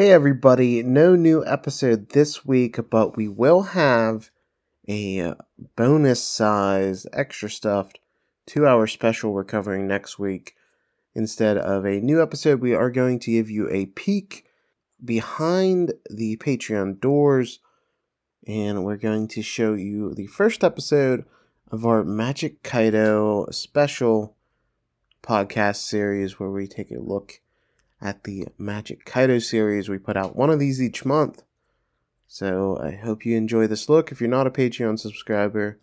Hey everybody, no new episode this week, but we will have a uh, bonus size, extra stuffed, two hour special we're covering next week. Instead of a new episode, we are going to give you a peek behind the Patreon doors, and we're going to show you the first episode of our Magic Kaito special podcast series where we take a look at the Magic Kaito series. We put out one of these each month. So I hope you enjoy this look if you're not a Patreon subscriber.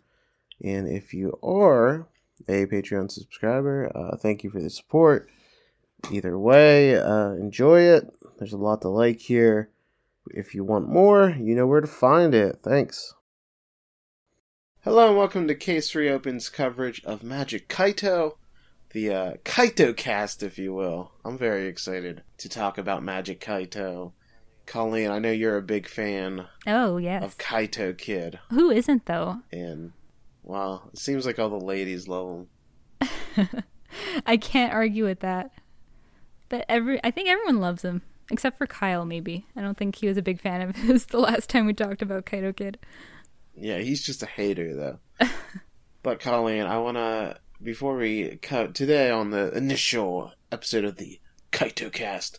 And if you are a Patreon subscriber, uh, thank you for the support. Either way, uh, enjoy it. There's a lot to like here. If you want more, you know where to find it. Thanks. Hello and welcome to Case Reopen's coverage of Magic Kaito the uh, Kaito cast, if you will. I'm very excited to talk about Magic Kaito. Colleen, I know you're a big fan. Oh yes. Of Kaito Kid. Who isn't though? And well, it seems like all the ladies love him. I can't argue with that. But every I think everyone loves him except for Kyle maybe. I don't think he was a big fan of his the last time we talked about Kaito Kid. Yeah, he's just a hater though. but Colleen, I want to before we cut today on the initial episode of the Kaito cast,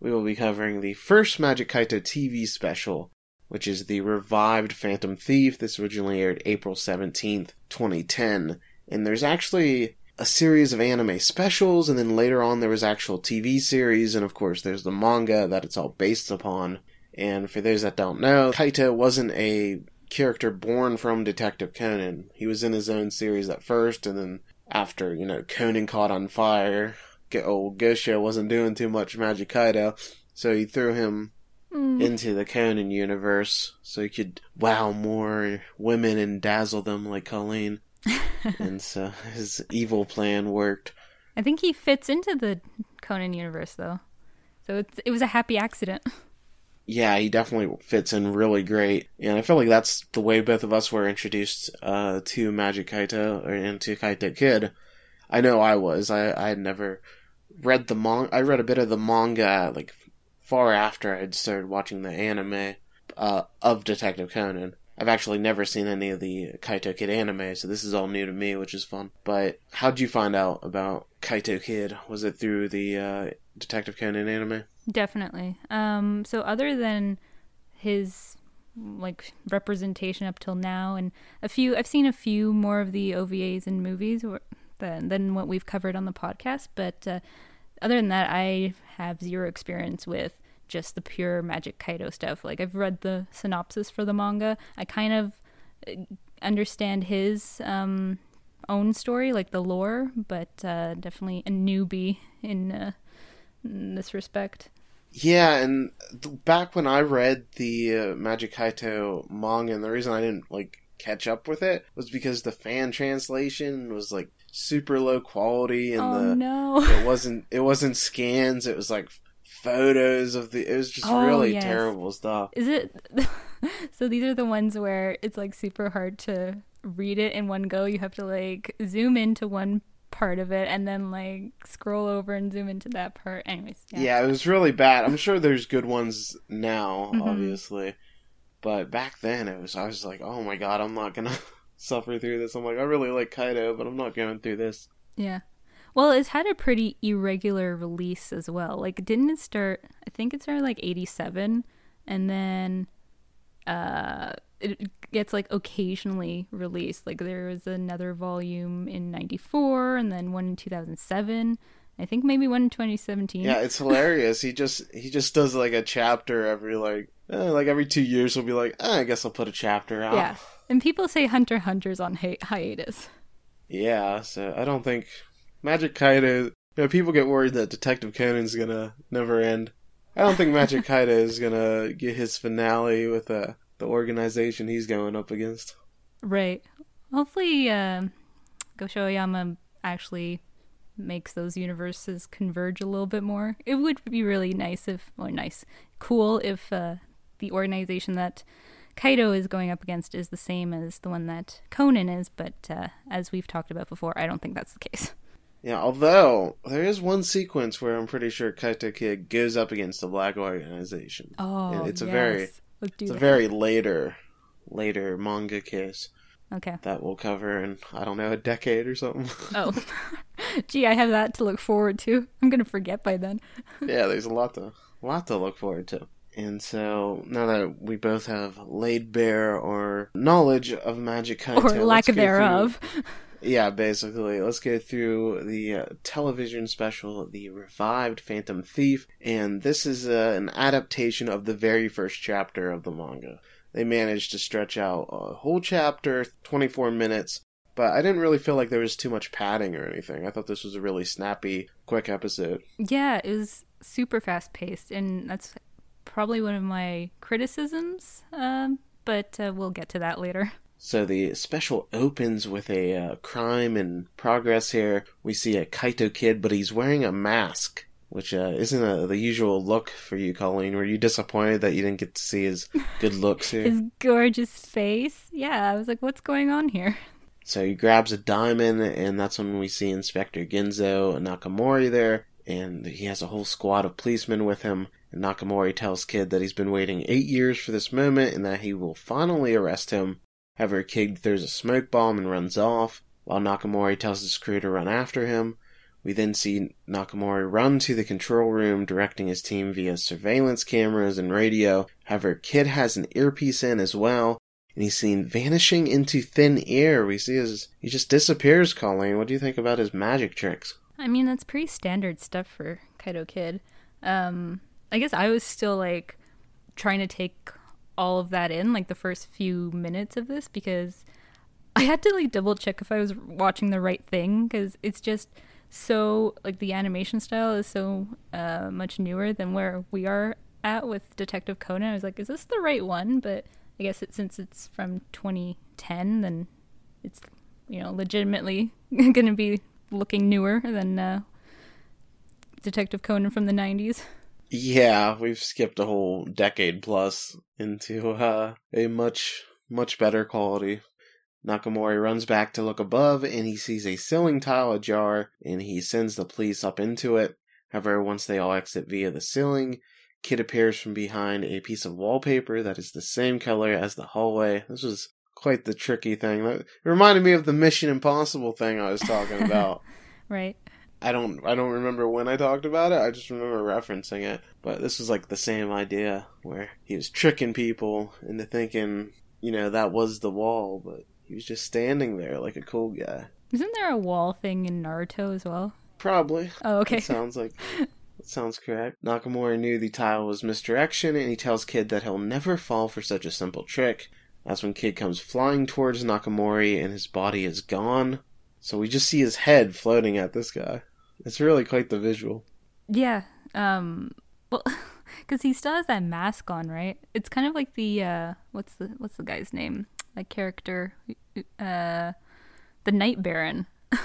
we will be covering the first Magic Kaito TV special, which is the revived Phantom Thief. This originally aired April 17th, 2010. And there's actually a series of anime specials, and then later on there was actual TV series, and of course there's the manga that it's all based upon. And for those that don't know, Kaito wasn't a character born from Detective Conan. He was in his own series at first, and then after, you know, Conan caught on fire, old Gosho wasn't doing too much Magic Kaito, so he threw him mm. into the Conan universe so he could wow more women and dazzle them like Colleen. and so his evil plan worked. I think he fits into the Conan universe though. So it's, it was a happy accident. yeah, he definitely fits in really great. And I feel like that's the way both of us were introduced uh, to Magic Kaito or into Kaito Kid. I know I was. I, I had never read the manga. I read a bit of the manga like far after I'd started watching the anime uh, of Detective Conan. I've actually never seen any of the Kaito Kid anime, so this is all new to me, which is fun. But how'd you find out about Kaito Kid? Was it through the uh, Detective Conan anime? Definitely. Um, so other than his like representation up till now, and a few, I've seen a few more of the OVAs and movies than than what we've covered on the podcast. But uh, other than that, I have zero experience with just the pure Magic Kaito stuff. Like I've read the synopsis for the manga. I kind of uh, understand his um, own story, like the lore, but uh, definitely a newbie in, uh, in this respect. Yeah, and th- back when I read the uh, Magic Kaito manga, and the reason I didn't like catch up with it was because the fan translation was like super low quality, and oh, the no. it wasn't it wasn't scans. It was like photos of the. It was just oh, really yes. terrible stuff. Is it? so these are the ones where it's like super hard to read it in one go. You have to like zoom into one part of it and then like scroll over and zoom into that part. Anyways, yeah, yeah it was really bad. I'm sure there's good ones now, mm-hmm. obviously, but back then it was. I was like, oh my god, I'm not gonna suffer through this. I'm like, I really like Kaito, but I'm not going through this. Yeah. Well, it's had a pretty irregular release as well. Like, didn't it start? I think it started like '87, and then uh, it gets like occasionally released. Like there was another volume in '94, and then one in 2007. I think maybe one in 2017. Yeah, it's hilarious. he just he just does like a chapter every like eh, like every two years. He'll be like, eh, I guess I'll put a chapter out. Yeah, and people say Hunter Hunter's on hi- hiatus. Yeah, so I don't think Magic Kaito. You know, people get worried that Detective Conan's gonna never end. I don't think Magic Kaito is gonna get his finale with a the organization he's going up against. Right. Hopefully, uh, Gosho actually makes those universes converge a little bit more. It would be really nice if, or nice, cool if uh, the organization that Kaito is going up against is the same as the one that Conan is, but uh, as we've talked about before, I don't think that's the case. Yeah, although there is one sequence where I'm pretty sure Kaito Kid goes up against the Black Organization. Oh, it's a yes. very Let's do it's a very later later manga case okay. that we'll cover in I don't know a decade or something. Oh, gee, I have that to look forward to. I'm gonna forget by then. yeah, there's a lot to a lot to look forward to. And so now that we both have laid bare our knowledge of Magic Kaito, or lack go through- thereof. Yeah, basically. Let's go through the uh, television special, The Revived Phantom Thief, and this is uh, an adaptation of the very first chapter of the manga. They managed to stretch out a whole chapter, 24 minutes, but I didn't really feel like there was too much padding or anything. I thought this was a really snappy, quick episode. Yeah, it was super fast paced, and that's probably one of my criticisms. Um, but uh, we'll get to that later. So the special opens with a uh, crime in progress here. We see a Kaito kid, but he's wearing a mask, which uh, isn't a, the usual look for you, Colleen. Were you disappointed that you didn't get to see his good looks here? His gorgeous face. Yeah, I was like, what's going on here? So he grabs a diamond, and that's when we see Inspector Ginzo Nakamori there, and he has a whole squad of policemen with him. And Nakamori tells Kid that he's been waiting eight years for this moment and that he will finally arrest him. However, Kid throws a smoke bomb and runs off, while Nakamori tells his crew to run after him. We then see Nakamori run to the control room, directing his team via surveillance cameras and radio. However, Kid has an earpiece in as well, and he's seen vanishing into thin air. We see his he just disappears. Colleen, what do you think about his magic tricks? I mean, that's pretty standard stuff for Kaito Kid. Um, I guess I was still like trying to take all of that in, like the first few minutes of this, because I had to like double check if I was watching the right thing, because it's just so like the animation style is so uh, much newer than where we are at with Detective Conan. I was like, is this the right one? But I guess it, since it's from 2010, then it's you know legitimately going to be looking newer than uh, Detective Conan from the 90s. Yeah, we've skipped a whole decade plus into uh, a much much better quality. Nakamori runs back to look above and he sees a ceiling tile ajar and he sends the police up into it. However, once they all exit via the ceiling, Kid appears from behind a piece of wallpaper that is the same color as the hallway. This was quite the tricky thing. It reminded me of the Mission Impossible thing I was talking about. Right. I don't I don't remember when I talked about it. I just remember referencing it. But this was like the same idea where he was tricking people into thinking, you know, that was the wall, but he was just standing there like a cool guy. Isn't there a wall thing in Naruto as well? Probably. Oh, okay. That sounds like that sounds correct. Nakamori knew the tile was misdirection and he tells Kid that he'll never fall for such a simple trick. That's when Kid comes flying towards Nakamori and his body is gone. So we just see his head floating at this guy. It's really quite the visual. Yeah. Um. Well, because he still has that mask on, right? It's kind of like the uh, what's the what's the guy's name? That character, uh, the Night Baron.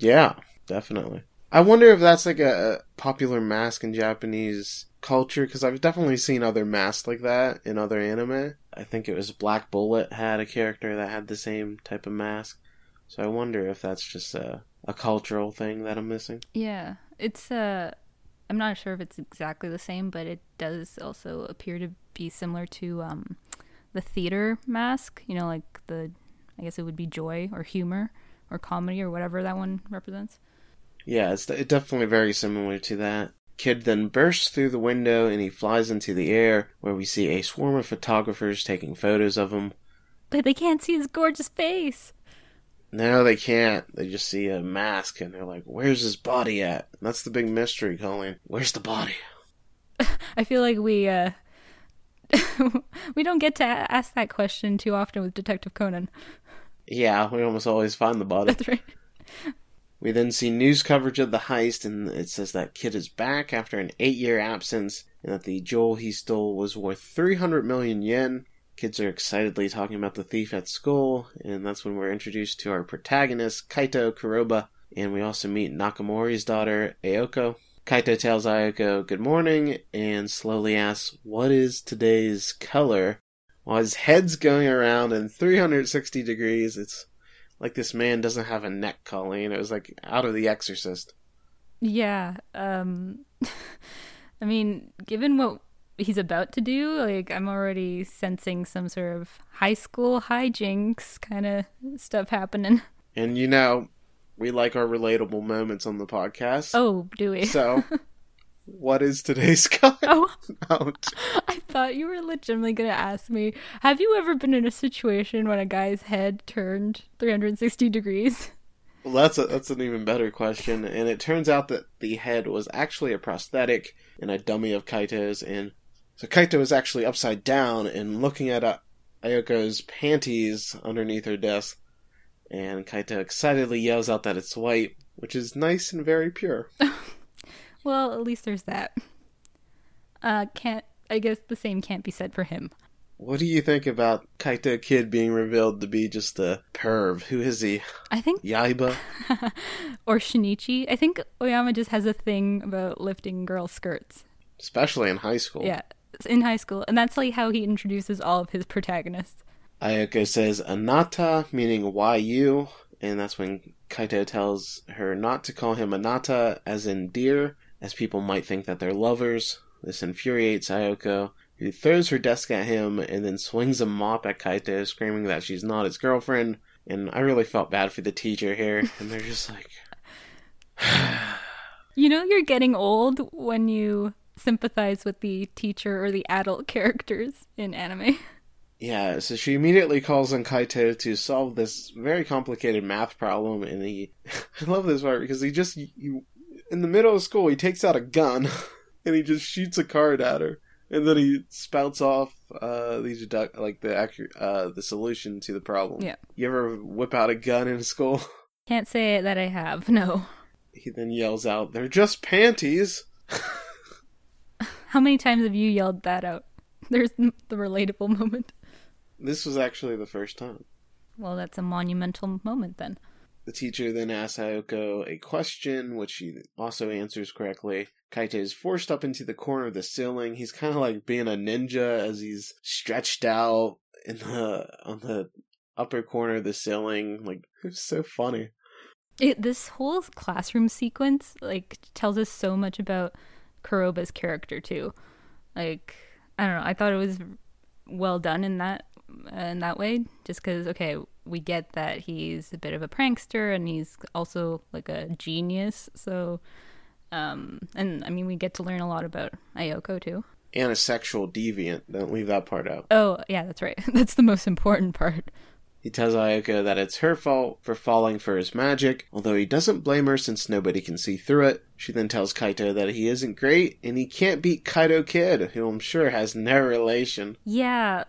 Yeah, definitely. I wonder if that's like a, a popular mask in Japanese culture because I've definitely seen other masks like that in other anime. I think it was Black Bullet had a character that had the same type of mask. So I wonder if that's just a, a cultural thing that I'm missing. Yeah, it's uh, I'm not sure if it's exactly the same, but it does also appear to be similar to um, the theater mask. You know, like the, I guess it would be joy or humor or comedy or whatever that one represents. Yeah, it's it definitely very similar to that. Kid then bursts through the window and he flies into the air, where we see a swarm of photographers taking photos of him. But they can't see his gorgeous face. No, they can't. They just see a mask and they're like, "Where's his body at?" And that's the big mystery, Colleen. Where's the body? I feel like we uh we don't get to ask that question too often with Detective Conan. Yeah, we almost always find the body. That's right. We then see news coverage of the heist, and it says that Kid is back after an eight year absence, and that the jewel he stole was worth 300 million yen. Kids are excitedly talking about the thief at school, and that's when we're introduced to our protagonist, Kaito Kuroba, and we also meet Nakamori's daughter, Aoko. Kaito tells Aoko good morning and slowly asks, What is today's color? While his head's going around in 360 degrees, it's like this man doesn't have a neck, Colleen. It was like out of The Exorcist. Yeah. Um I mean, given what he's about to do, like I'm already sensing some sort of high school hijinks kind of stuff happening. And you know, we like our relatable moments on the podcast. Oh, do we? So, what is today's comment? Oh. I thought you were legitimately going to ask me, have you ever been in a situation when a guy's head turned 360 degrees? Well, that's a, that's an even better question, and it turns out that the head was actually a prosthetic and a dummy of Kaito's, and so Kaito is actually upside down and looking at uh, Aoko's panties underneath her desk, and Kaito excitedly yells out that it's white, which is nice and very pure. Well, at least there's that. Uh, can't, I guess the same can't be said for him. What do you think about Kaito Kid being revealed to be just a perv? Who is he? I think, Yaiba? or Shinichi, I think Aoyama just has a thing about lifting girl skirts. Especially in high school. Yeah, in high school. And that's like how he introduces all of his protagonists. Aoko says Anata, meaning why you, and that's when Kaito tells her not to call him Anata, as in dear, as people might think that they're lovers. This infuriates Aoko, who throws her desk at him and then swings a mop at Kaito, screaming that she's not his girlfriend. And I really felt bad for the teacher here, and they're just like, You know, you're getting old when you sympathize with the teacher or the adult characters in anime. Yeah, so she immediately calls on Kaito to solve this very complicated math problem, and he, I love this part because he just, he, in the middle of school, he takes out a gun, and he just shoots a card at her, and then he spouts off, uh, these deduct, like the accurate, uh, the solution to the problem. Yeah. You ever whip out a gun in school? Can't say that I have, no. He then yells out, "They're just panties." How many times have you yelled that out? There's the relatable moment. This was actually the first time. Well, that's a monumental moment then. The teacher then asks Aoko a question, which she also answers correctly. Kaito is forced up into the corner of the ceiling. He's kind of like being a ninja as he's stretched out in the on the upper corner of the ceiling. Like it's so funny. It, this whole classroom sequence like tells us so much about Kuroba's character too. Like I don't know, I thought it was well done in that in that way just cuz okay, we get that he's a bit of a prankster and he's also like a genius. So um and I mean we get to learn a lot about Aoko too. And a sexual deviant. Don't leave that part out. Oh, yeah, that's right. That's the most important part. He tells Aoko that it's her fault for falling for his magic, although he doesn't blame her since nobody can see through it. She then tells Kaito that he isn't great and he can't beat Kaito Kid, who I'm sure has no relation. Yeah,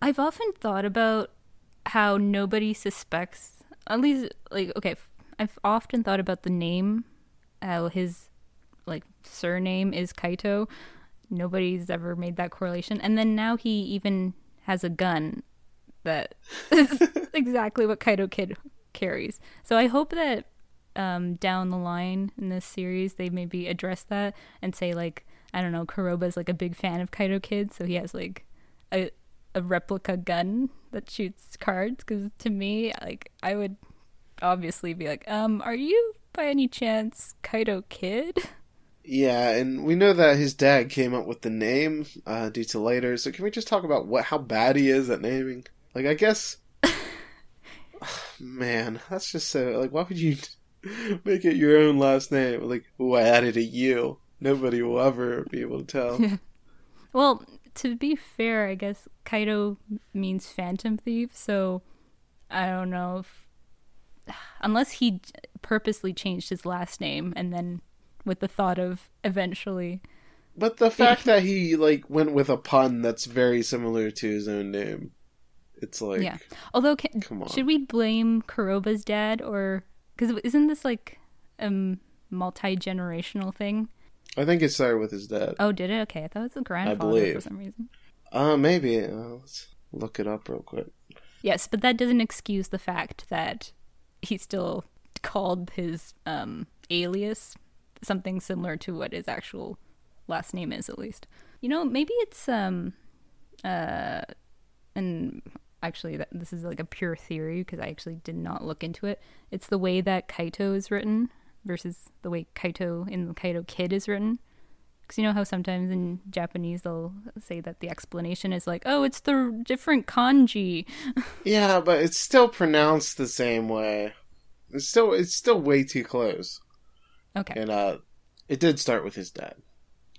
I've often thought about how nobody suspects, at least, like, okay, I've often thought about the name, how his, like, surname is Kaito. Nobody's ever made that correlation. And then now he even has a gun that is exactly what Kaito Kid carries. So I hope that um, down the line in this series they maybe address that and say like I don't know, Kuroba's like a big fan of Kaito Kid, so he has like a a replica gun that shoots cards. Because to me, like I would obviously be like, um, are you by any chance Kaito Kid? Yeah, and we know that his dad came up with the name uh, due to later. So can we just talk about what how bad he is at naming? Like, I guess, man, that's just so like, why would you make it your own last name? Like, oh, I added a U. Nobody will ever be able to tell. Well, to be fair, I guess Kaito means phantom thief, so I don't know if unless he purposely changed his last name and then with the thought of eventually But the fact that he like went with a pun that's very similar to his own name, it's like, yeah. Although can, should we blame Kuroba's dad or cuz isn't this like a multi-generational thing? I think it started with his dad. Oh, did it? Okay, I thought it was a grandfather for some reason. Uh, maybe. Uh, let's look it up real quick. Yes, but that doesn't excuse the fact that he still called his um, alias something similar to what his actual last name is, at least. You know, maybe it's um, uh, and actually that this is like a pure theory because I actually did not look into it. It's the way that Kaito is written versus the way Kaito in the Kaito Kid is written. Because you know how sometimes in Japanese they'll say that the explanation is like, oh, it's the different kanji. yeah, but it's still pronounced the same way. It's still it's still way too close. Okay. And uh, it did start with his dad.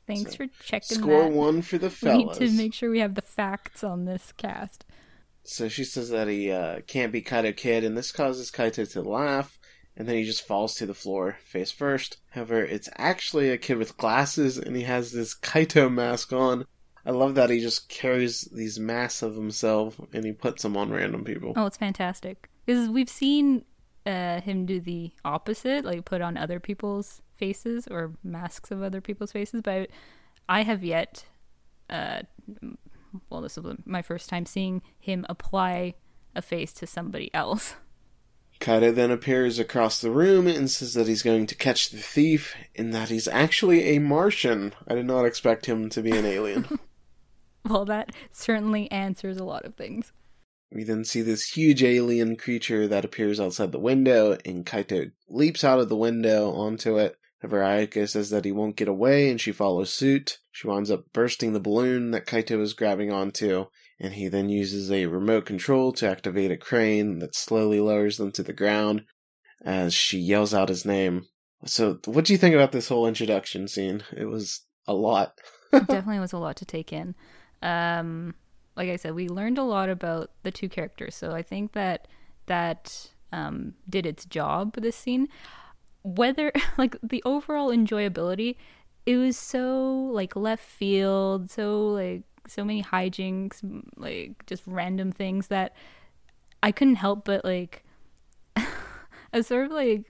Thanks so, for checking. Score that. one for the fellas. We need to make sure we have the facts on this cast. So she says that he uh, can't be Kaito Kid, and this causes Kaito to laugh, and then he just falls to the floor face first. However, it's actually a kid with glasses, and he has this Kaito mask on. I love that he just carries these masks of himself and he puts them on random people. Oh, it's fantastic. Because we've seen uh, him do the opposite, like put on other people's faces or masks of other people's faces, but I have yet uh, well, this was my first time seeing him apply a face to somebody else. Kaito then appears across the room and says that he's going to catch the thief and that he's actually a Martian. I did not expect him to be an alien. well, that certainly answers a lot of things. We then see this huge alien creature that appears outside the window, and Kaito leaps out of the window onto it. However, says that he won't get away, and she follows suit. She winds up bursting the balloon that Kaito is grabbing onto, and he then uses a remote control to activate a crane that slowly lowers them to the ground as she yells out his name. So, what do you think about this whole introduction scene? It was a lot. definitely was a lot to take in. Um, like I said, we learned a lot about the two characters, so I think that that um, did its job. This scene whether like the overall enjoyability it was so like left field so like so many hijinks like just random things that i couldn't help but like i was sort of like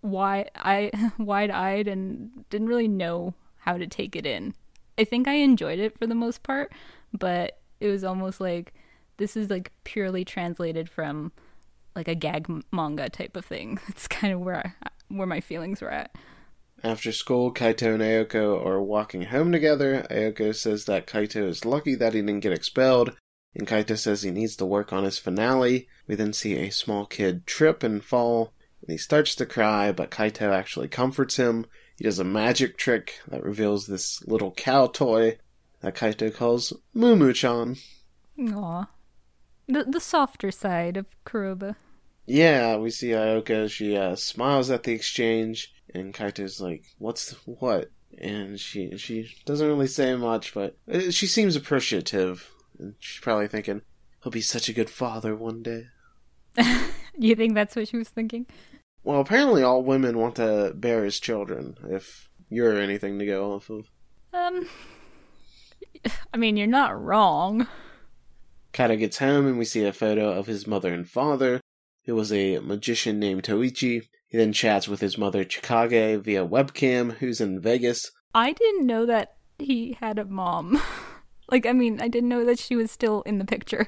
why i wide-eyed and didn't really know how to take it in. I think i enjoyed it for the most part but it was almost like this is like purely translated from like a gag manga type of thing. It's kind of where I, where my feelings were at. After school, Kaito and Aoko are walking home together. Aoko says that Kaito is lucky that he didn't get expelled, and Kaito says he needs to work on his finale. We then see a small kid trip and fall, and he starts to cry, but Kaito actually comforts him. He does a magic trick that reveals this little cow toy that Kaito calls Mumu-chan. Aw. The, the softer side of Kuroba. Yeah, we see Aoko. She uh, smiles at the exchange, and Kaito's like, "What's what?" And she she doesn't really say much, but uh, she seems appreciative. And she's probably thinking, "He'll be such a good father one day." you think that's what she was thinking? Well, apparently, all women want to bear his children. If you're anything to go off of. Um, I mean, you're not wrong. Kaito gets home, and we see a photo of his mother and father. It was a magician named Toichi. He then chats with his mother Chikage via webcam, who's in Vegas. I didn't know that he had a mom. like, I mean, I didn't know that she was still in the picture.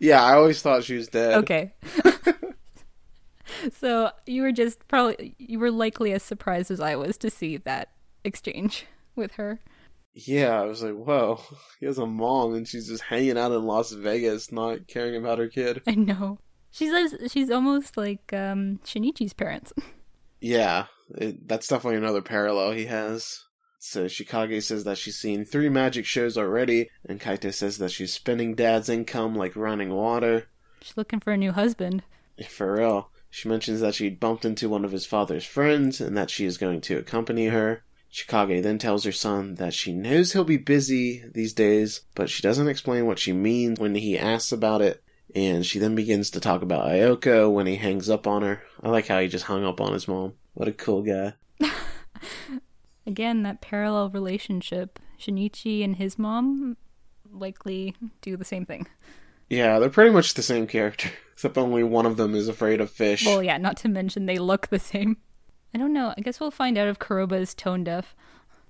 Yeah, I always thought she was dead. Okay. so you were just probably, you were likely as surprised as I was to see that exchange with her. Yeah, I was like, whoa, he has a mom and she's just hanging out in Las Vegas, not caring about her kid. I know. She's she's almost like um, Shinichi's parents. Yeah, it, that's definitely another parallel he has. So Chikage says that she's seen three magic shows already, and Kaito says that she's spending dad's income like running water. She's looking for a new husband. For real. She mentions that she bumped into one of his father's friends and that she is going to accompany her. Chikage then tells her son that she knows he'll be busy these days, but she doesn't explain what she means when he asks about it. And she then begins to talk about Aoko when he hangs up on her. I like how he just hung up on his mom. What a cool guy. Again, that parallel relationship. Shinichi and his mom likely do the same thing. Yeah, they're pretty much the same character, except only one of them is afraid of fish. Well, yeah, not to mention they look the same. I don't know. I guess we'll find out if Kuroba is tone deaf.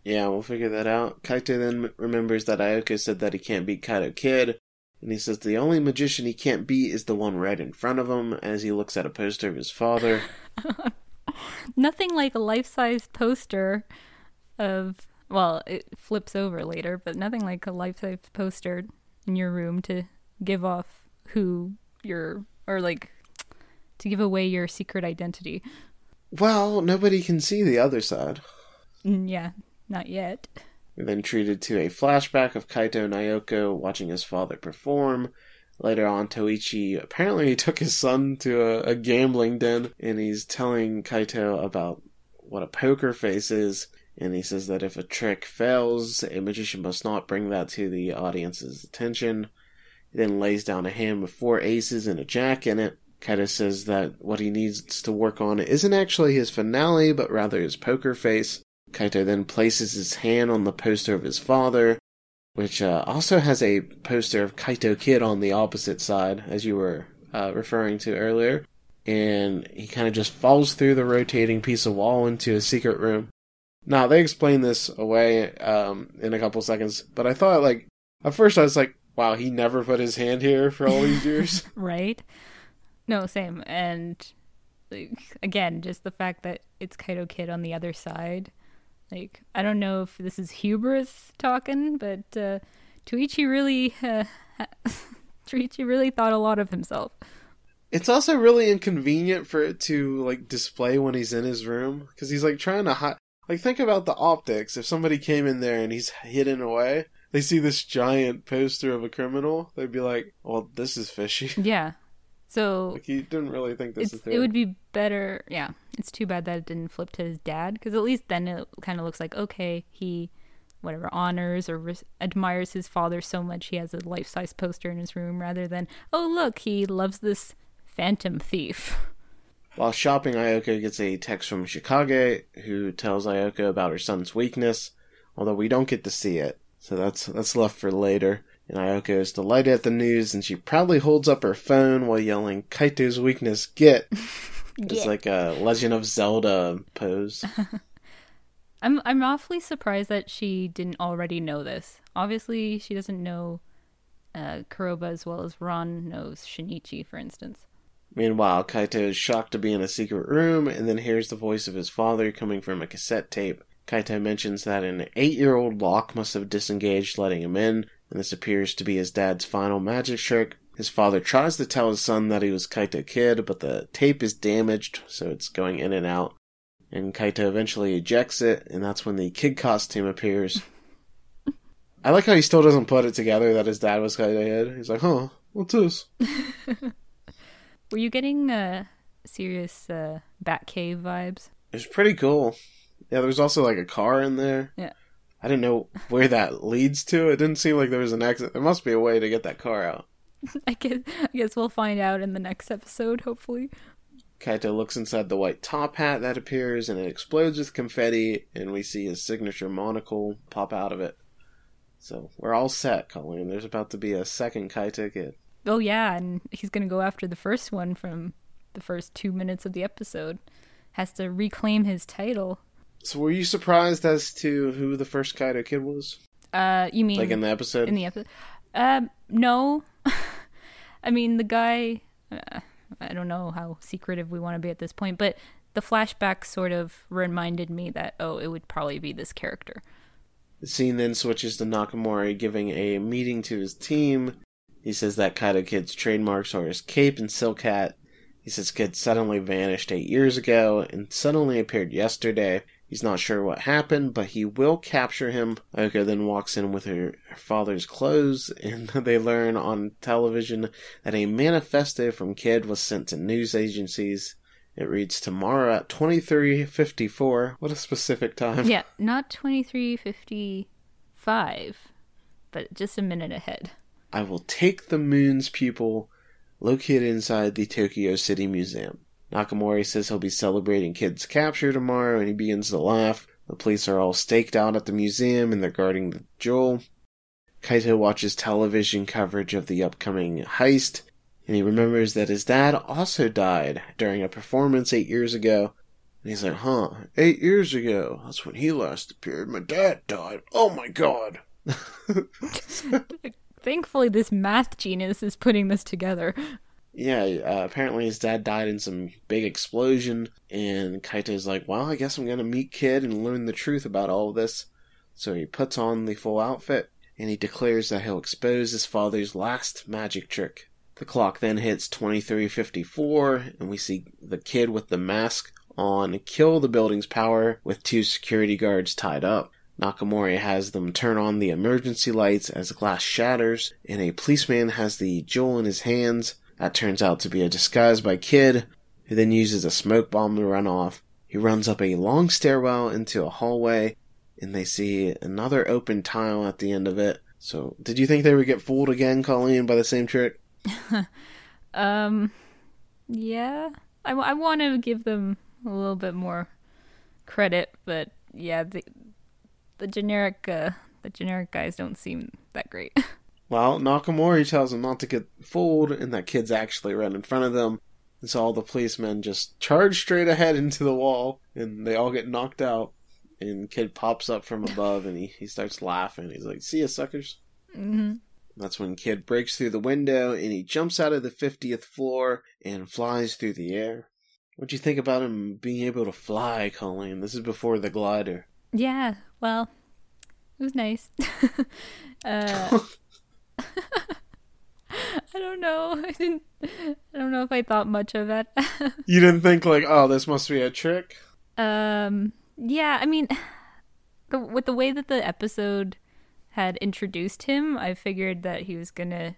Yeah, we'll figure that out. Kaito then remembers that Aoko said that he can't beat Kaito Kid, and he says the only magician he can't beat is the one right in front of him as he looks at a poster of his father. Nothing like a life size poster of, well, it flips over later, but nothing like a life size poster in your room to give off who you're, or like to give away your secret identity. Well, nobody can see the other side. Yeah, not yet. We're then treated to a flashback of Kaito Naoko watching his father perform. Later on, Toichi apparently took his son to a, a gambling den and he's telling Kaito about what a poker face is. And he says that if a trick fails, a magician must not bring that to the audience's attention. He then lays down a hand with four aces and a jack in it. Kaito says that what he needs to work on isn't actually his finale, but rather his poker face. Kaito then places his hand on the poster of his father, which uh, also has a poster of Kaito Kid on the opposite side, as you were uh, referring to earlier. And he kind of just falls through the rotating piece of wall into a secret room. Now, they explain this away um, in a couple seconds, but I thought, like, at first I was like, wow, he never put his hand here for all these years. right? No, same. And like again, just the fact that it's Kaito Kid on the other side. Like I don't know if this is hubris talking, but uh, Toichi really, uh, Toichi really thought a lot of himself. It's also really inconvenient for it to like display when he's in his room because he's like trying to hide. Like think about the optics. If somebody came in there and he's hidden away, they see this giant poster of a criminal, they'd be like, "Well, this is fishy." Yeah. So like he didn't really think this is it would be better. Yeah, it's too bad that it didn't flip to his dad because at least then it kind of looks like okay, he whatever honors or res- admires his father so much he has a life size poster in his room rather than oh look he loves this phantom thief. While shopping, Aoko gets a text from Chikage, who tells Aoko about her son's weakness, although we don't get to see it, so that's that's left for later. And Aoko is delighted at the news, and she proudly holds up her phone while yelling, "Kaito's weakness, get!" It's like a Legend of Zelda pose. I'm I'm awfully surprised that she didn't already know this. Obviously, she doesn't know uh, Kuroba as well as Ran knows Shinichi, for instance. Meanwhile, Kaito is shocked to be in a secret room and then hears the voice of his father coming from a cassette tape. Kaito mentions that an eight year old lock must have disengaged, letting him in, and this appears to be his dad's final magic trick. His father tries to tell his son that he was Kaito Kid, but the tape is damaged, so it's going in and out. And Kaito eventually ejects it, and that's when the kid costume appears. I like how he still doesn't put it together that his dad was Kaito Kid. He's like, huh, what's this? Were you getting uh, serious uh, Batcave vibes? It was pretty cool. Yeah, there was also like a car in there. Yeah. I didn't know where that leads to. It didn't seem like there was an exit. There must be a way to get that car out. I guess I guess we'll find out in the next episode, hopefully. Kaito looks inside the white top hat that appears and it explodes with confetti, and we see his signature monocle pop out of it. So we're all set, Colleen. There's about to be a second Kaito kid. Oh yeah, and he's gonna go after the first one from the first two minutes of the episode. Has to reclaim his title. So were you surprised as to who the first Kaito kid was? Uh, you mean Like in the episode? in the episode? Um, no. I mean, the guy. Uh, I don't know how secretive we want to be at this point, but the flashback sort of reminded me that oh, it would probably be this character. The scene then switches to Nakamori giving a meeting to his team. He says that Kaito Kid's trademarks are his cape and silk hat. He says Kid suddenly vanished eight years ago and suddenly appeared yesterday. He's not sure what happened, but he will capture him. Aoko then walks in with her, her father's clothes, and they learn on television that a manifesto from Kid was sent to news agencies. It reads tomorrow at 23:54. What a specific time. yeah, not twenty three fifty five, but just a minute ahead. I will take the moon's pupil located inside the Tokyo City Museum. Nakamori says he'll be celebrating Kid's capture tomorrow and he begins to laugh. The police are all staked out at the museum and they're guarding the jewel. Kaito watches television coverage of the upcoming heist and he remembers that his dad also died during a performance eight years ago. And he's like, huh, eight years ago. That's when he last appeared. My dad died. Oh my god. Thankfully, this math genius is putting this together. Yeah, uh, apparently his dad died in some big explosion, and Kaito's like, well, I guess I'm gonna meet Kid and learn the truth about all of this. So he puts on the full outfit, and he declares that he'll expose his father's last magic trick. The clock then hits 2354, and we see the kid with the mask on kill the building's power with two security guards tied up. Nakamori has them turn on the emergency lights as glass shatters, and a policeman has the jewel in his hands. That turns out to be a disguise by Kid, who then uses a smoke bomb to run off. He runs up a long stairwell into a hallway, and they see another open tile at the end of it. So, did you think they would get fooled again, Colleen, by the same trick? um, yeah. I, I want to give them a little bit more credit, but yeah, the the generic uh, the generic guys don't seem that great. Well, Nakamori tells him not to get fooled, and that kid's actually right in front of them. And so all the policemen just charge straight ahead into the wall, and they all get knocked out. And kid pops up from above, and he, he starts laughing. He's like, "See ya, suckers!" Mm-hmm. That's when Kid breaks through the window, and he jumps out of the fiftieth floor and flies through the air. What'd you think about him being able to fly, Colleen? This is before the glider. Yeah, well, it was nice. uh, I don't know. I didn't. I don't know if I thought much of it. you didn't think like, oh, this must be a trick. Um. Yeah. I mean, the, with the way that the episode had introduced him, I figured that he was gonna,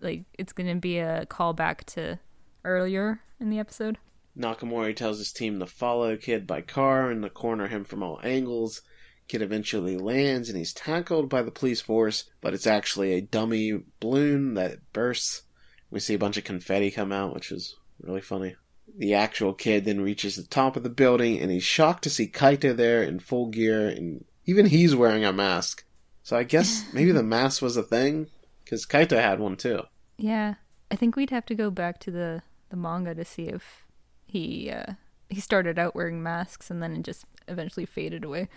like, it's gonna be a callback to earlier in the episode. Nakamori tells his team to follow Kid by car and to corner him from all angles. Kid eventually lands and he's tackled by the police force, but it's actually a dummy balloon that bursts. We see a bunch of confetti come out, which is really funny. The actual kid then reaches the top of the building and he's shocked to see Kaito there in full gear and even he's wearing a mask. So I guess maybe the mask was a thing because Kaito had one too. Yeah, I think we'd have to go back to the the manga to see if he uh, he started out wearing masks and then it just eventually faded away.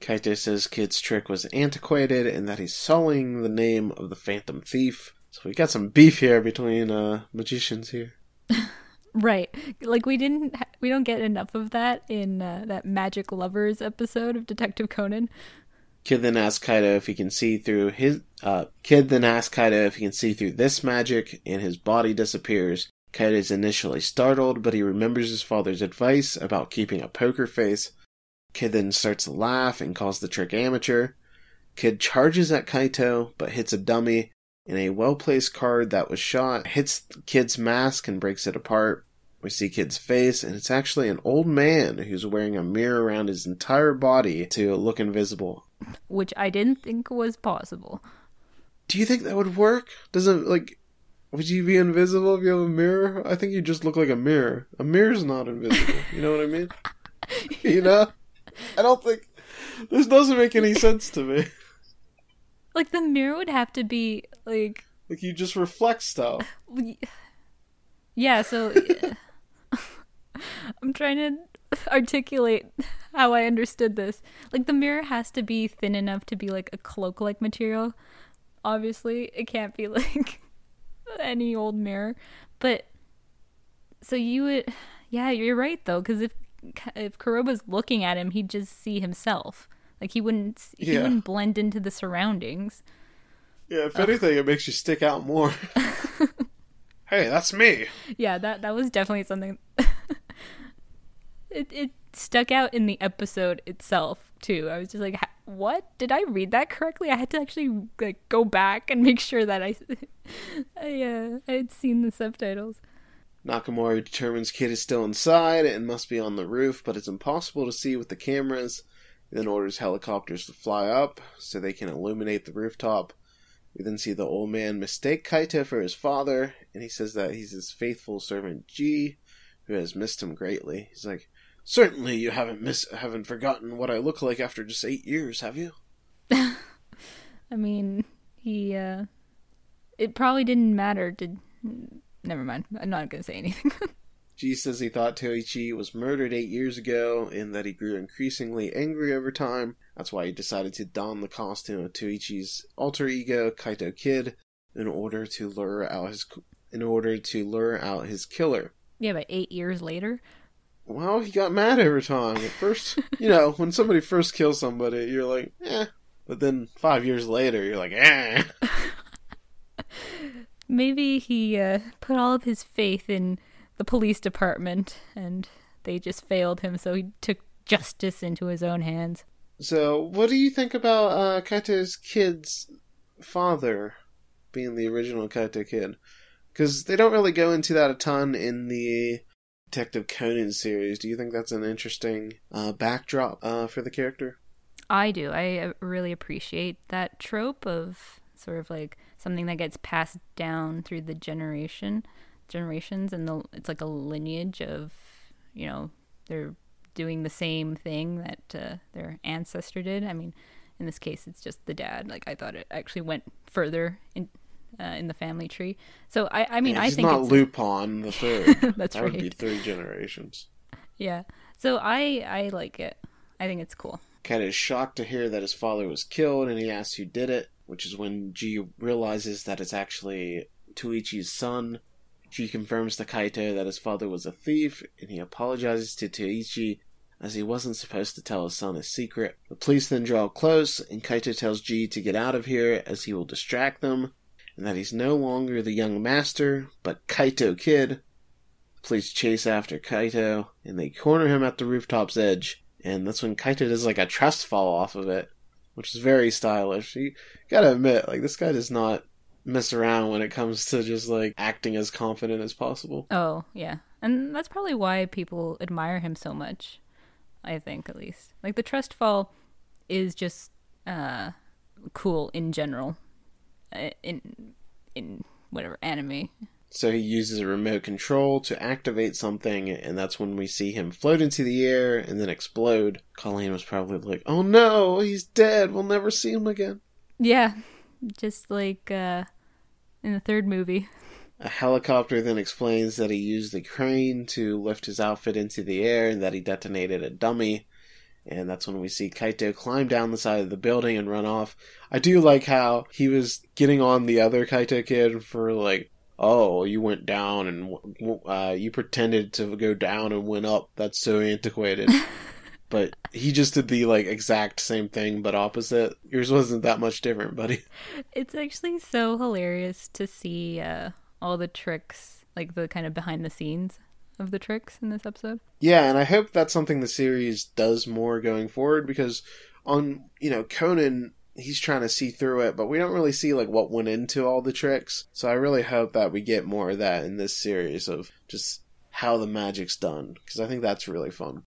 Kaito says Kid's trick was antiquated and that he's sullying the name of the Phantom Thief. So we got some beef here between uh, magicians here. right, like we didn't, ha- we don't get enough of that in uh, that Magic Lovers episode of Detective Conan. Kid then asks Kaito if he can see through his. Uh, Kid then asks Kaito if he can see through this magic, and his body disappears. Kaito is initially startled, but he remembers his father's advice about keeping a poker face. Kid then starts to laugh and calls the trick amateur. Kid charges at Kaito, but hits a dummy, and a well placed card that was shot hits Kid's mask and breaks it apart. We see Kid's face, and it's actually an old man who's wearing a mirror around his entire body to look invisible. Which I didn't think was possible. Do you think that would work? Doesn't, like, would you be invisible if you have a mirror? I think you just look like a mirror. A mirror's not invisible. You know what I mean? you know? I don't think this doesn't make any sense to me. Like the mirror would have to be like like you just reflect stuff. Yeah, so I'm trying to articulate how I understood this. Like the mirror has to be thin enough to be like a cloak-like material. Obviously, it can't be like any old mirror. But so you would yeah, you're right though cuz if if Kuroba's looking at him, he'd just see himself. Like he wouldn't he Yeah. wouldn't blend into the surroundings. Yeah, if anything, it makes you stick out more. hey, that's me. Yeah, that that was definitely something. it it stuck out in the episode itself too. I was just like, "What? Did I read that correctly?" I had to actually like go back and make sure that I I uh, I had seen the subtitles. Nakamori determines Kid is still inside and must be on the roof, but it's impossible to see with the cameras. He then orders helicopters to fly up so they can illuminate the rooftop. We then see the old man mistake Kaito for his father, and he says that he's his faithful servant G, who has missed him greatly. He's like, "Certainly, you haven't miss haven't forgotten what I look like after just eight years, have you?" I mean, he uh it probably didn't matter to never mind. I'm not going to say anything. G says he thought Toichi was murdered eight years ago and that he grew increasingly angry over time. That's why he decided to don the costume of Toichi's alter ego, Kaito Kid, in order to lure out his in order to lure out his killer. yeah, but 8 years later. Well, he got mad every time. At first, you know, when somebody first kills somebody, you're like, eh. But then five years later, you're like, eh. maybe he uh, put all of his faith in the police department and they just failed him, so he took justice into his own hands. So, what do you think about uh, Kaito's kid's father being the original Kaito kid? Because they don't really go into that a ton in the Detective Conan series. Do you think that's an interesting uh, backdrop uh, for the character? I do. I uh, really appreciate that trope of sort of like something that gets passed down through the generation generations and the it's like a lineage of you know they're doing the same thing that uh, their ancestor did. I mean, in this case, it's just the dad. Like I thought it actually went further in uh, in the family tree. So I, I mean, yeah, I think not it's Lupin the third. that's that right. would be three generations. Yeah. So I I like it. I think it's cool. Kat is shocked to hear that his father was killed, and he asks who did it. Which is when Jii realizes that it's actually Toichi's son. Jii confirms to Kaito that his father was a thief, and he apologizes to Toichi as he wasn't supposed to tell his son his secret. The police then draw close, and Kaito tells Jii to get out of here as he will distract them, and that he's no longer the young master, but Kaito Kid. The police chase after Kaito, and they corner him at the rooftop's edge, and that's when Kaito does like a trust fall off of it, which is very stylish. You gotta admit, like, this guy does not mess around when it comes to just like acting as confident as possible. Oh yeah, and that's probably why people admire him so much. I think at least like the trust fall is just uh cool in general uh, in in whatever anime. So he uses a remote control to activate something, and that's when we see him float into the air and then explode. Colleen was probably like, "Oh no, he's dead. We'll never see him again." Yeah, just like uh in the third movie. A helicopter then explains that he used a crane to lift his outfit into the air and that he detonated a dummy. And that's when we see Kaito climb down the side of the building and run off. I do like how he was getting on the other Kaito kid for like, oh, you went down and uh, you pretended to go down and went up. That's so antiquated. but he just did the like exact same thing but opposite. Yours wasn't that much different, buddy. It's actually so hilarious to see uh, all the tricks, like the kind of behind the scenes of the tricks in this episode. Yeah, and I hope that's something the series does more going forward because on, you know, Conan he's trying to see through it, but we don't really see like what went into all the tricks. So I really hope that we get more of that in this series of just how the magic's done because I think that's really fun.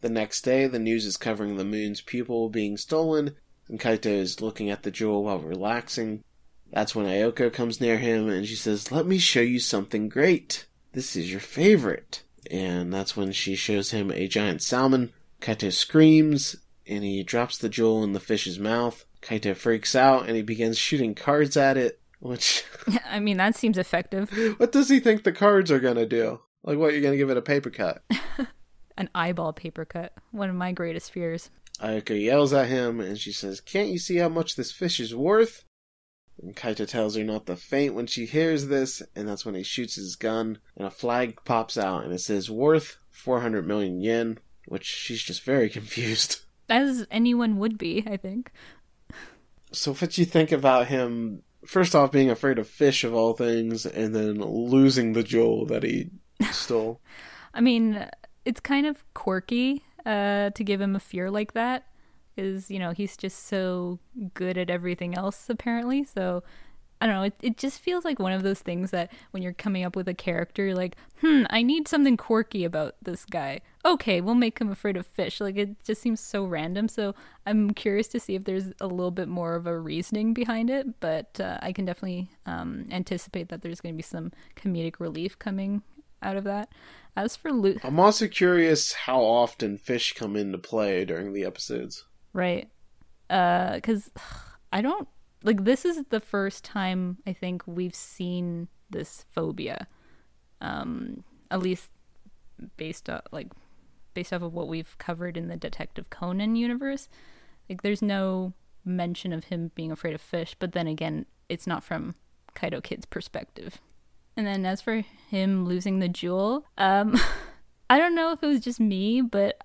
The next day, the news is covering the moon's pupil being stolen, and Kaito is looking at the jewel while relaxing. That's when Aoko comes near him and she says, Let me show you something great. This is your favorite. And that's when she shows him a giant salmon. Kaito screams and he drops the jewel in the fish's mouth. Kaito freaks out and he begins shooting cards at it, which. I mean, that seems effective. what does he think the cards are gonna do? Like, what, you're gonna give it a paper cut? An eyeball paper cut. One of my greatest fears. Aoko yells at him and she says, Can't you see how much this fish is worth? And Kaito tells her not to faint when she hears this, and that's when he shoots his gun, and a flag pops out, and it says worth 400 million yen, which she's just very confused. As anyone would be, I think. So, what do you think about him, first off, being afraid of fish of all things, and then losing the jewel that he stole? I mean, it's kind of quirky uh, to give him a fear like that because you know he's just so good at everything else apparently so i don't know it, it just feels like one of those things that when you're coming up with a character you're like hmm i need something quirky about this guy okay we'll make him afraid of fish like it just seems so random so i'm curious to see if there's a little bit more of a reasoning behind it but uh, i can definitely um, anticipate that there's going to be some comedic relief coming out of that as for loot I'm also curious how often fish come into play during the episodes. Right. Uh cuz I don't like this is the first time I think we've seen this phobia. Um at least based off like based off of what we've covered in the Detective Conan universe. Like there's no mention of him being afraid of fish, but then again, it's not from Kaito Kid's perspective. And then as for him losing the jewel, um I don't know if it was just me, but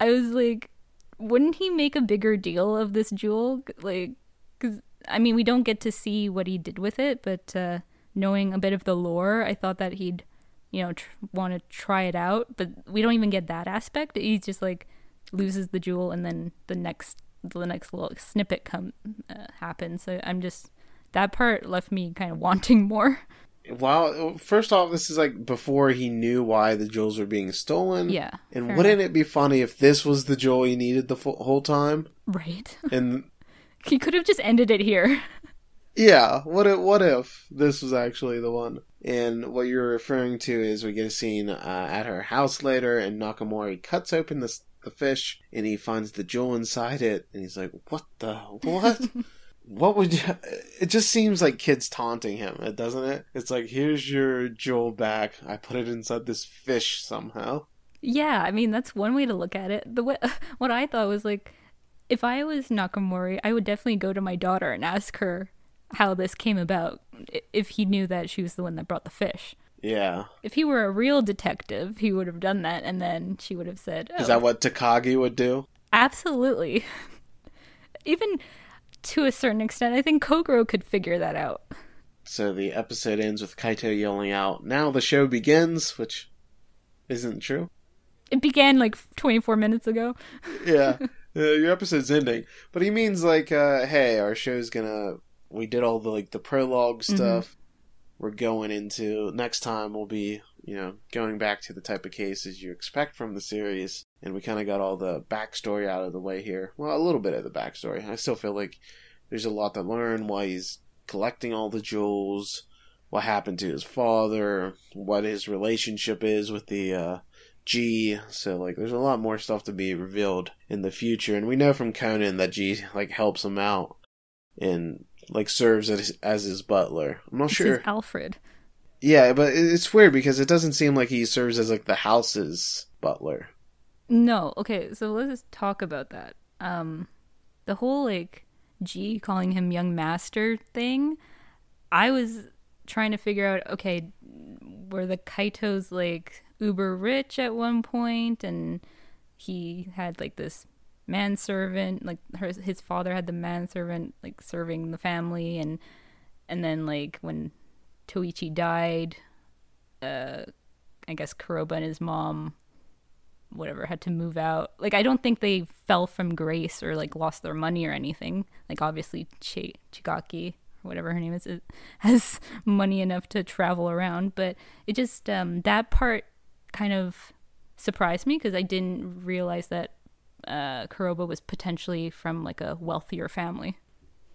I was like wouldn't he make a bigger deal of this jewel? Like, because I mean, we don't get to see what he did with it, but uh, knowing a bit of the lore, I thought that he'd, you know, tr- want to try it out. But we don't even get that aspect. He's just like loses the jewel, and then the next the next little snippet come uh, happens. So I'm just that part left me kind of wanting more. Wow. First off, this is like before he knew why the jewels were being stolen. Yeah. And wouldn't enough. it be funny if this was the jewel he needed the full, whole time? right? And he could have just ended it here. yeah, what if, what if this was actually the one? And what you're referring to is we get a scene uh, at her house later, and Nakamori cuts open the the fish, and he finds the jewel inside it, and he's like, "What the what?" What would you? It just seems like kids taunting him, doesn't it? It's like, here's your jewel back. I put it inside this fish somehow. Yeah, I mean that's one way to look at it. The way, what I thought was like, if I was Nakamori, I would definitely go to my daughter and ask her how this came about. If he knew that she was the one that brought the fish. Yeah. If he were a real detective, he would have done that, and then she would have said, oh, Is that oh. what Takagi would do? Absolutely. Even to a certain extent, I think Kogoro could figure that out. So the episode ends with Kaito yelling out, Now the show begins, which isn't true. It began like 24 minutes ago. Yeah. uh, your episode's ending. But he means like, uh, hey, our show's gonna we did all the like the prologue stuff. We're going into next time we'll be, you know, going back to the type of cases you expect from the series. And we kinda got all the backstory out of the way here. Well, a little bit of the backstory. I still feel like there's a lot to learn why he's collecting all the jewels, what happened to his father, what his relationship is with the uh Jii. So like, there's a lot more stuff to be revealed in the future, and we know from Conan that Jii like helps him out and like serves as as his butler. I'm not It's sure. Alfred. Yeah, but it's weird because it doesn't seem like he serves as like the house's butler. No, okay, so let's just talk about that. Um the whole like Jii calling him young master thing, I was trying to figure out okay, were the Kaitos like uber rich at one point and he had like this manservant, like her, his father had the manservant like serving the family and and then like when Toichi died, uh I guess Kuroba and his mom whatever had to move out. Like i don't think they fell from grace or like lost their money or anything. Like obviously Ch- chigaki whatever her name is- has money enough to travel around but it just um that part kind of surprised me because i didn't realize that uh kuroba was potentially from like a wealthier family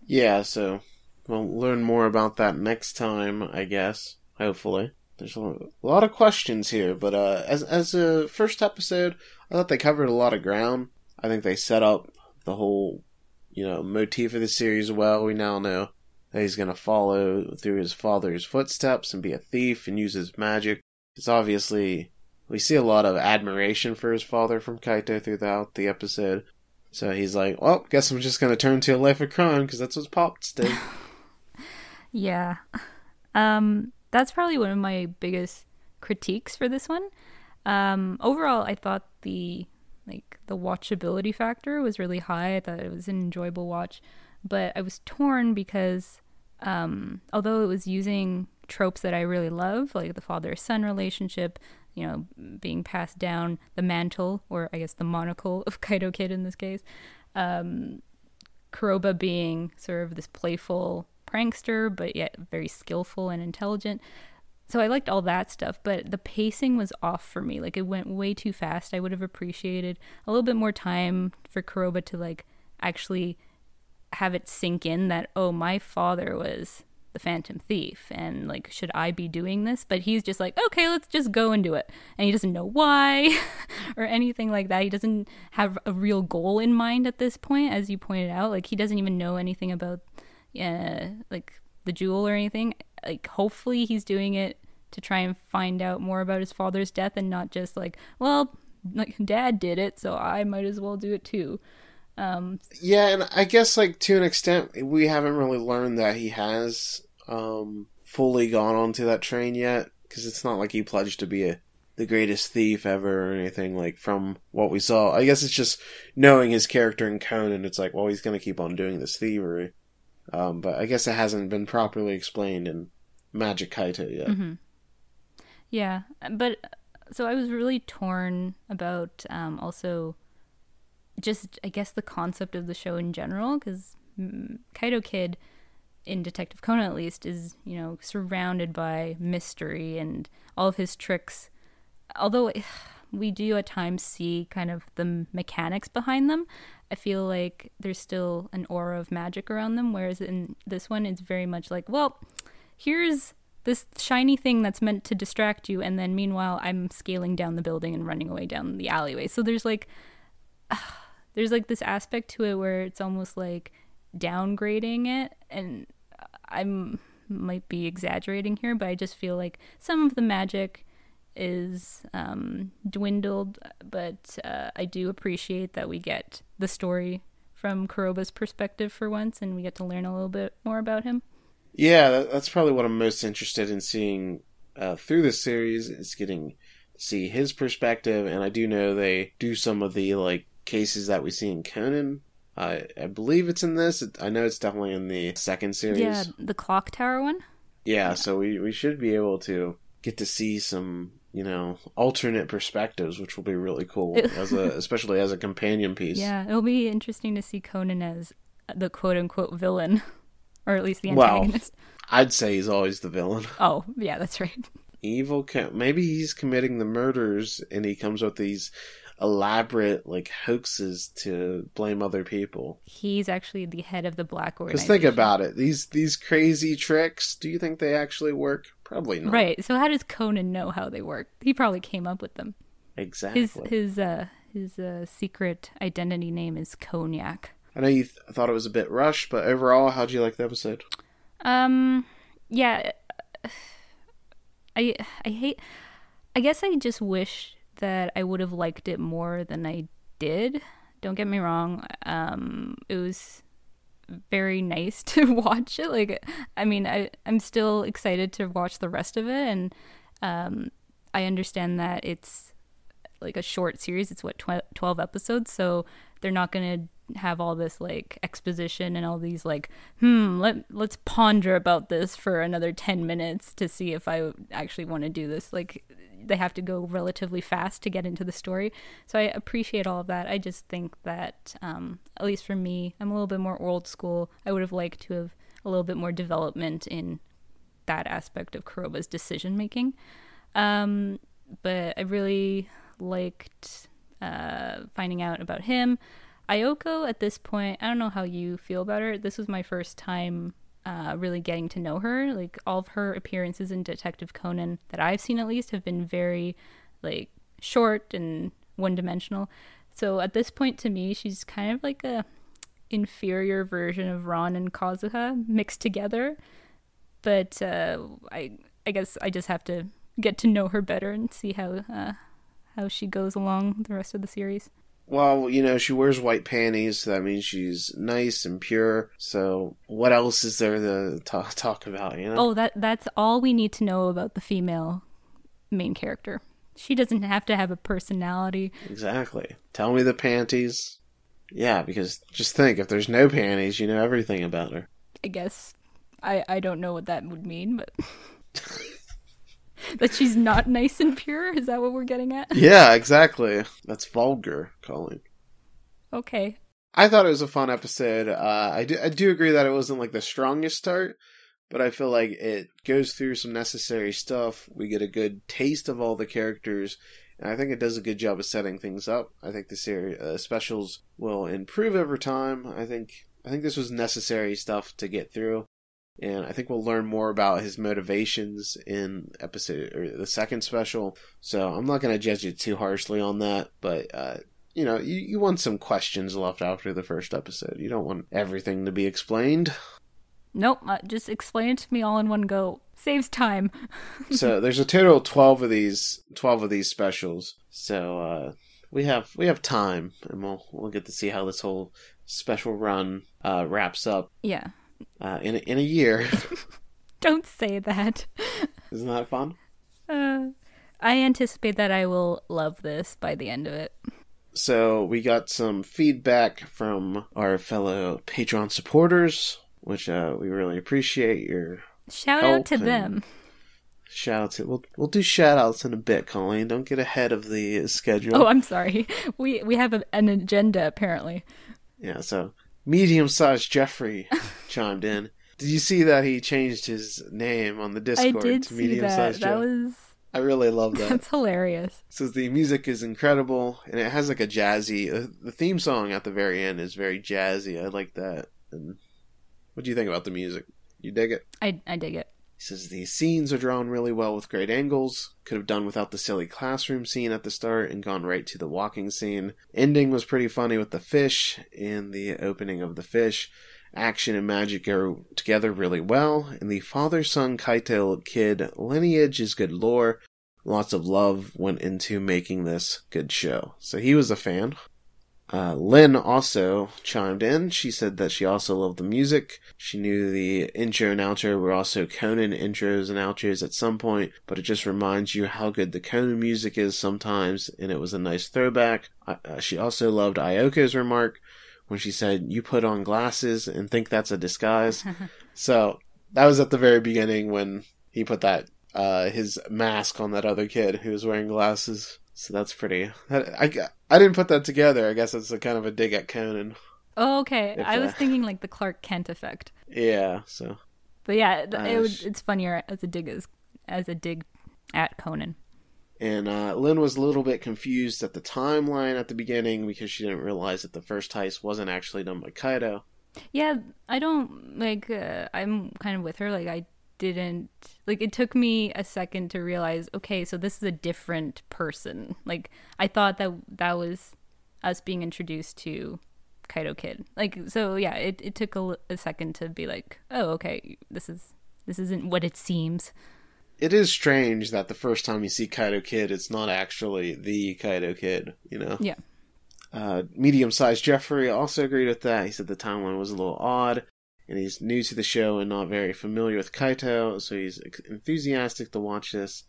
Yeah, so we'll learn more about that next time, I guess. Hopefully. There's a lot of questions here, but uh, as as a first episode, I thought they covered a lot of ground. I think they set up the whole, you know, motif of the series well. We now know that he's going to follow through his father's footsteps and be a thief and use his magic. It's obviously we see a lot of admiration for his father from Kaito throughout the episode. So he's like, well, guess I'm just going to turn to a life of crime because that's what pops did. Yeah. Um, that's probably one of my biggest critiques for this one. Um, overall, I thought the like the watchability factor was really high. I thought it was an enjoyable watch, but I was torn because um, although it was using tropes that I really love, like the father-son relationship, you know, being passed down, the mantle or I guess the monocle of Kaito Kid in this case, um, Kuroba being sort of this playful prankster, but yet very skillful and intelligent. So I liked all that stuff, but the pacing was off for me. Like it went way too fast. I would have appreciated a little bit more time for Kuroba to like actually have it sink in that oh, my father was the Phantom Thief, and like should I be doing this? But he's just like okay, let's just go and do it, and he doesn't know why or anything like that. He doesn't have a real goal in mind at this point, as you pointed out. Like he doesn't even know anything about uh, like the jewel or anything. Like hopefully he's doing it to try and find out more about his father's death and not just like, well, like dad did it, so I might as well do it too. Um, Yeah, and I guess like to an extent we haven't really learned that he has um fully gone onto that train yet because it's not like he pledged to be a the greatest thief ever or anything like from what we saw. I guess it's just knowing his character in Conan it's like, well, he's going to keep on doing this thievery. Um but I guess it hasn't been properly explained in Magic Kaito yet. Mm-hmm. Yeah, but so I was really torn about um, also just I guess the concept of the show in general because mm, Kaito Kid in Detective Conan at least is you know surrounded by mystery and all of his tricks. Although we do at times see kind of the mechanics behind them, I feel like there's still an aura of magic around them. Whereas in this one, it's very much like, well, here's this shiny thing that's meant to distract you, and then meanwhile, I'm scaling down the building and running away down the alleyway. So there's like, there's like this aspect to it where it's almost like downgrading it, and I'm might be exaggerating here, but I just feel like some of the magic is um, dwindled, but uh, I do appreciate that we get the story from Kuroba's perspective for once, and we get to learn a little bit more about him. Yeah, that's probably what I'm most interested in seeing uh, through this series is getting see his perspective, and I do know they do some of the like cases that we see in Conan. I I believe it's in this. I know it's definitely in the second series. Yeah, the clock tower one. Yeah, yeah, so we we should be able to get to see some you know alternate perspectives, which will be really cool as a especially as a companion piece. Yeah, it'll be interesting to see Conan as the quote unquote villain, or at least the antagonist. Well, I'd say he's always the villain. Oh yeah, that's right. Evil. Maybe he's committing the murders, and he comes with these elaborate like hoaxes to blame other people. He's actually the head of the black organization. Because think about it, these these crazy tricks. Do you think they actually work? Probably not. Right. So how does Conan know how they work? He probably came up with them. Exactly. His his uh his uh, secret identity name is Cognac. I know you th- thought it was a bit rushed, but overall, how'd you like the episode? Um, yeah, I I hate. I guess I just wish that I would have liked it more than I did. Don't get me wrong. Um, it was very nice to watch it. Like, I mean, I I'm still excited to watch the rest of it, and um, I understand that it's like a short series. It's what tw- twelve episodes, so they're not gonna have all this like exposition and all these like hmm let let's ponder about this for another 10 minutes to see if I actually want to do this like they have to go relatively fast to get into the story. So I appreciate all of that. I just think that, um, at least for me, I'm a little bit more old school. I would have liked to have a little bit more development in that aspect of Kuroba's decision making. Um, but I really liked uh, finding out about him. Aoko, at this point, I don't know how you feel about her. This was my first time uh, really getting to know her. Like all of her appearances in Detective Conan that I've seen at least have been very like short and one dimensional. So at this point to me she's kind of like a inferior version of Ran and Kazuha mixed together. But uh, I I guess I just have to get to know her better and see how uh, how she goes along the rest of the series. Well, you know, she wears white panties, so that means she's nice and pure. So, what else is there to talk, talk about, you know? Oh, that that's all we need to know about the female main character. She doesn't have to have a personality. Exactly. Tell me the panties. Yeah, because just think, if there's no panties, you know everything about her. I guess I I don't know what that would mean, but that she's not nice and pure? Is that what we're getting at? Yeah, exactly. That's vulgar, Colleen. Okay. I thought it was a fun episode. Uh, I do I do agree that it wasn't like the strongest start, but I feel like it goes through some necessary stuff. We get a good taste of all the characters, and I think it does a good job of setting things up. I think the series uh, specials will improve over time. I think I think this was necessary stuff to get through and I think we'll learn more about his motivations in episode or the second special. So I'm not going to judge you too harshly on that, but uh, you know, you, you want some questions left after the first episode. You don't want everything to be explained. Nope, uh, just explain it to me all in one go. Saves time. so there's a total of twelve of these, twelve of these specials. So uh, we have we have time, and we'll we'll get to see how this whole special run uh, wraps up. Yeah uh, in a, in a year. Don't say that. Isn't that fun? Uh, I anticipate that I will love this by the end of it. So we got some feedback from our fellow Patreon supporters, which uh, we really appreciate your Shout out to them. Shout out to we'll we'll do shout outs in a bit, Colleen. Don't get ahead of the schedule. Oh, I'm sorry. We we have a, an agenda apparently. Yeah, so medium sized Jeffrey chimed in. Did you see that he changed his name on the Discord I did to medium sized That was I really love that. that's hilarious. says the music is incredible and it has like a jazzy uh, the theme song at the very end is very jazzy. I like that. And what do you think about the music? You dig it? I I dig it. He says the scenes are drawn really well with great angles. Could have done without the silly classroom scene at the start and gone right to the walking scene. Ending was pretty funny with the fish and the opening of the fish. Action and magic go together really well, and the father son Kaito kid lineage is good lore. Lots of love went into making this good show. So he was a fan. Uh, Lynn also chimed in. She said that she also loved the music. She knew the intro and outro were also Conan intros and outros at some point, but it just reminds you how good the Conan music is sometimes, and it was a nice throwback. Uh, she also loved Aoko's remark when she said, You put on glasses and think that's a disguise. so that was at the very beginning when he put that, uh, his mask on that other kid who was wearing glasses. So that's pretty. I, I, I didn't put that together. I guess it's a kind of a dig at Conan. Oh, okay. If, I was uh, thinking like the Clark Kent effect. Yeah, so But yeah, it, Uh, it would, sh- it's funnier as a dig as, as a dig at Conan. And uh, Lynn was a little bit confused at the timeline at the beginning because she didn't realize that the first heist wasn't actually done by Kaito. Yeah, I don't like. Uh, I'm kind of with her. Like, I didn't like. It took me a second to realize. Okay, so this is a different person. Like, I thought that that was us being introduced to Kaito Kid. Like, so yeah, it it took a second to be like, oh, okay, this is this isn't what it seems. It is strange that the first time you see Kaito Kid, it's not actually the Kaito Kid, you know? Yeah. Uh, medium sized Jeffrey also agreed with that. He said the timeline was a little odd, and he's new to the show and not very familiar with Kaito, so he's enthusiastic to watch this.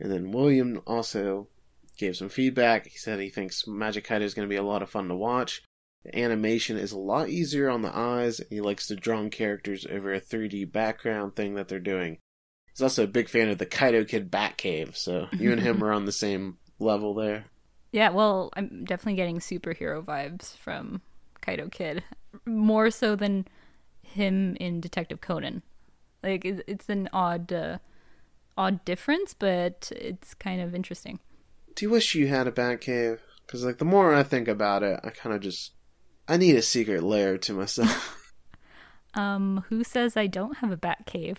And then William also gave some feedback. He said he thinks Magic Kaito is going to be a lot of fun to watch. The animation is a lot easier on the eyes, and he likes the drawn characters over a 3D background thing that they're doing. He's also a big fan of the Kaito Kid Batcave, so you and him are on the same level there. Yeah, well, I'm definitely getting superhero vibes from Kaito Kid, more so than him in Detective Conan. Like it's an odd, uh, odd difference, but it's kind of interesting. Do you wish you had a Batcave? Because like the more I think about it, I kind of just I need a secret lair to myself. Um, who says I don't have a bat cave?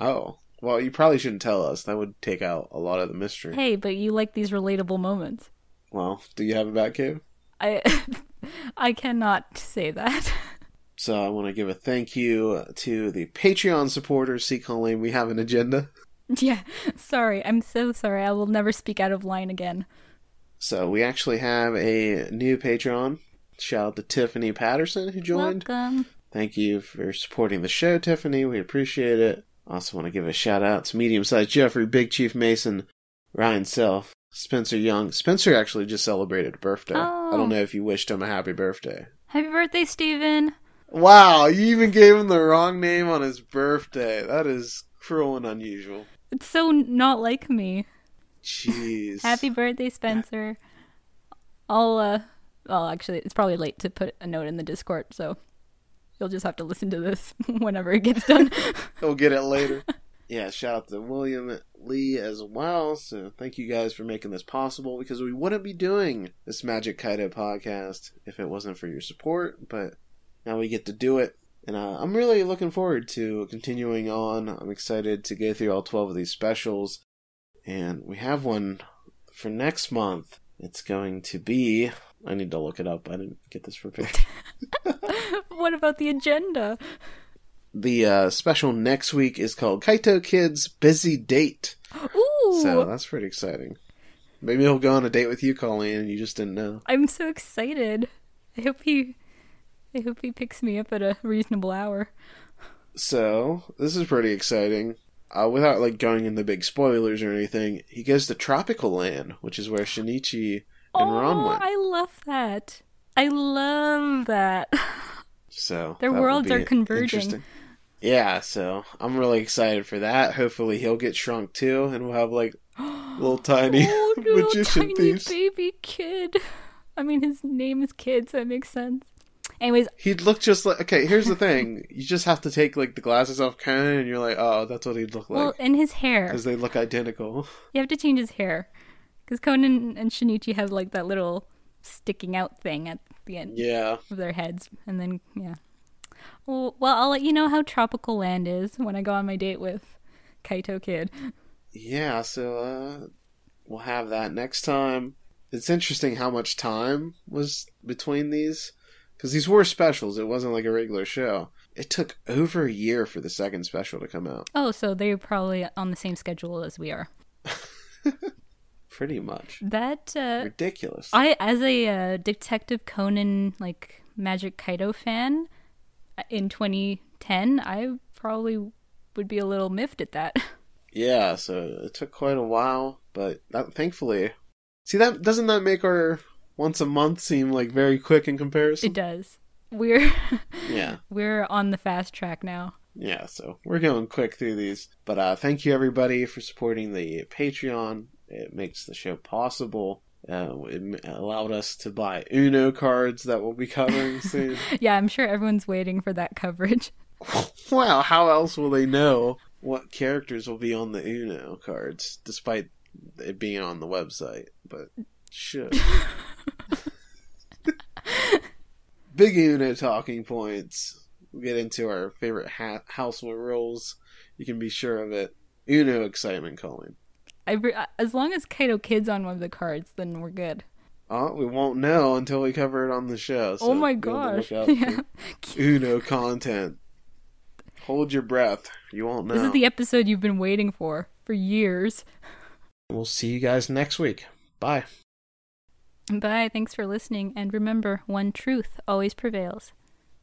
oh, well, you probably shouldn't tell us. That would take out a lot of the mystery. Hey, but you like these relatable moments. Well, do you have a Batcave? I, I cannot say that. So I want to give a thank you to the Patreon supporters. See, Colleen, we have an agenda. yeah, sorry. I'm so sorry. I will never speak out of line again. So we actually have a new Patreon. Shout out to Tiffany Patterson who joined. Welcome. Thank you for supporting the show, Tiffany. We appreciate it. Also want to give a shout out to medium sized Jeffrey, Big Chief Mason, Ryan Self, Spencer Young. Spencer actually just celebrated a birthday. I Oh. don't know if you wished him a happy birthday. Happy birthday, Steven. Wow, you even gave him the wrong name on his birthday. That is cruel and unusual. It's so not like me. Jeez. Happy birthday, Spencer. I'll, uh, well, actually, it's probably late to put a note in the Discord, so you'll just have to listen to this whenever it gets done. We'll get it later. yeah, shout out to William Lee as well. So thank you guys for making this possible because we wouldn't be doing this Magic Kaito podcast if it wasn't for your support. But now we get to do it. And uh, I'm really looking forward to continuing on. I'm excited to go through all 12 of these specials. And we have one for next month. It's going to be. I need to look it up. I didn't get this prepared. what about the agenda? the uh, special next week is called Kaito Kids Busy Date. Ooh! So that's pretty exciting. Maybe he'll go on a date with you, Colleen, and you just didn't know. I'm so excited. I hope he, I hope he picks me up at a reasonable hour. So this is pretty exciting. Uh, without like going into big spoilers or anything, he goes to Tropical Land, which is where Shinichi and Ran oh, went. I love that. I love that. So Their worlds are converging. Yeah, so I'm really excited for that. Hopefully he'll get shrunk too, and we'll have like little tiny oh, little magician tiny thieves. baby kid. I mean, his name is Kid, so it makes sense. Anyways, He'd look just like okay. Here's the thing: you just have to take like the glasses off Conan, and you're like, oh, that's what he'd look like. well, and his hair. because they look identical. You have to change his hair. Because Conan and Shinichi have like that little sticking out thing at the end Yeah, of their heads. And then, yeah. Well, well, I'll let you know how Tropical Land is when I go on my date with Kaito Kid. yeah. So uh, we'll have that next time. It's interesting how much time was between these because these were specials. It wasn't like a regular show. It took over a year for the second special to come out. Oh, so they're probably on the same schedule as we are. Pretty much That, uh, ridiculous. I, as a uh, Detective Conan, like, Magic Kaito fan uh, in 2010, I probably would be a little miffed at that. Yeah, so it took quite a while, but that, thankfully, see that doesn't that make our once a month seem like very quick in comparison? It does. We're Yeah, we're on the fast track now. yeah. So we're going quick through these, but uh, thank you everybody for supporting the Patreon. It makes the show possible. Uh, it allowed us to buy Uno cards that we'll be covering soon. Yeah, I'm sure everyone's waiting for that coverage. wow, how else will they know what characters will be on the Uno cards, despite it being on the website? But should. Big Uno talking points. We'll get into our favorite ha- household roles. You can be sure of it. Uno excitement calling. I re- uh, as long as Kaito Kid's on one of the cards, then we're good. Oh, we won't know until we cover it on the show. so oh my be on the gosh! Yeah. Uno content. Hold your breath. You won't know. This is the episode you've been waiting for for years. We'll see you guys next week. Bye. Bye. Thanks for listening, and remember, one truth always prevails.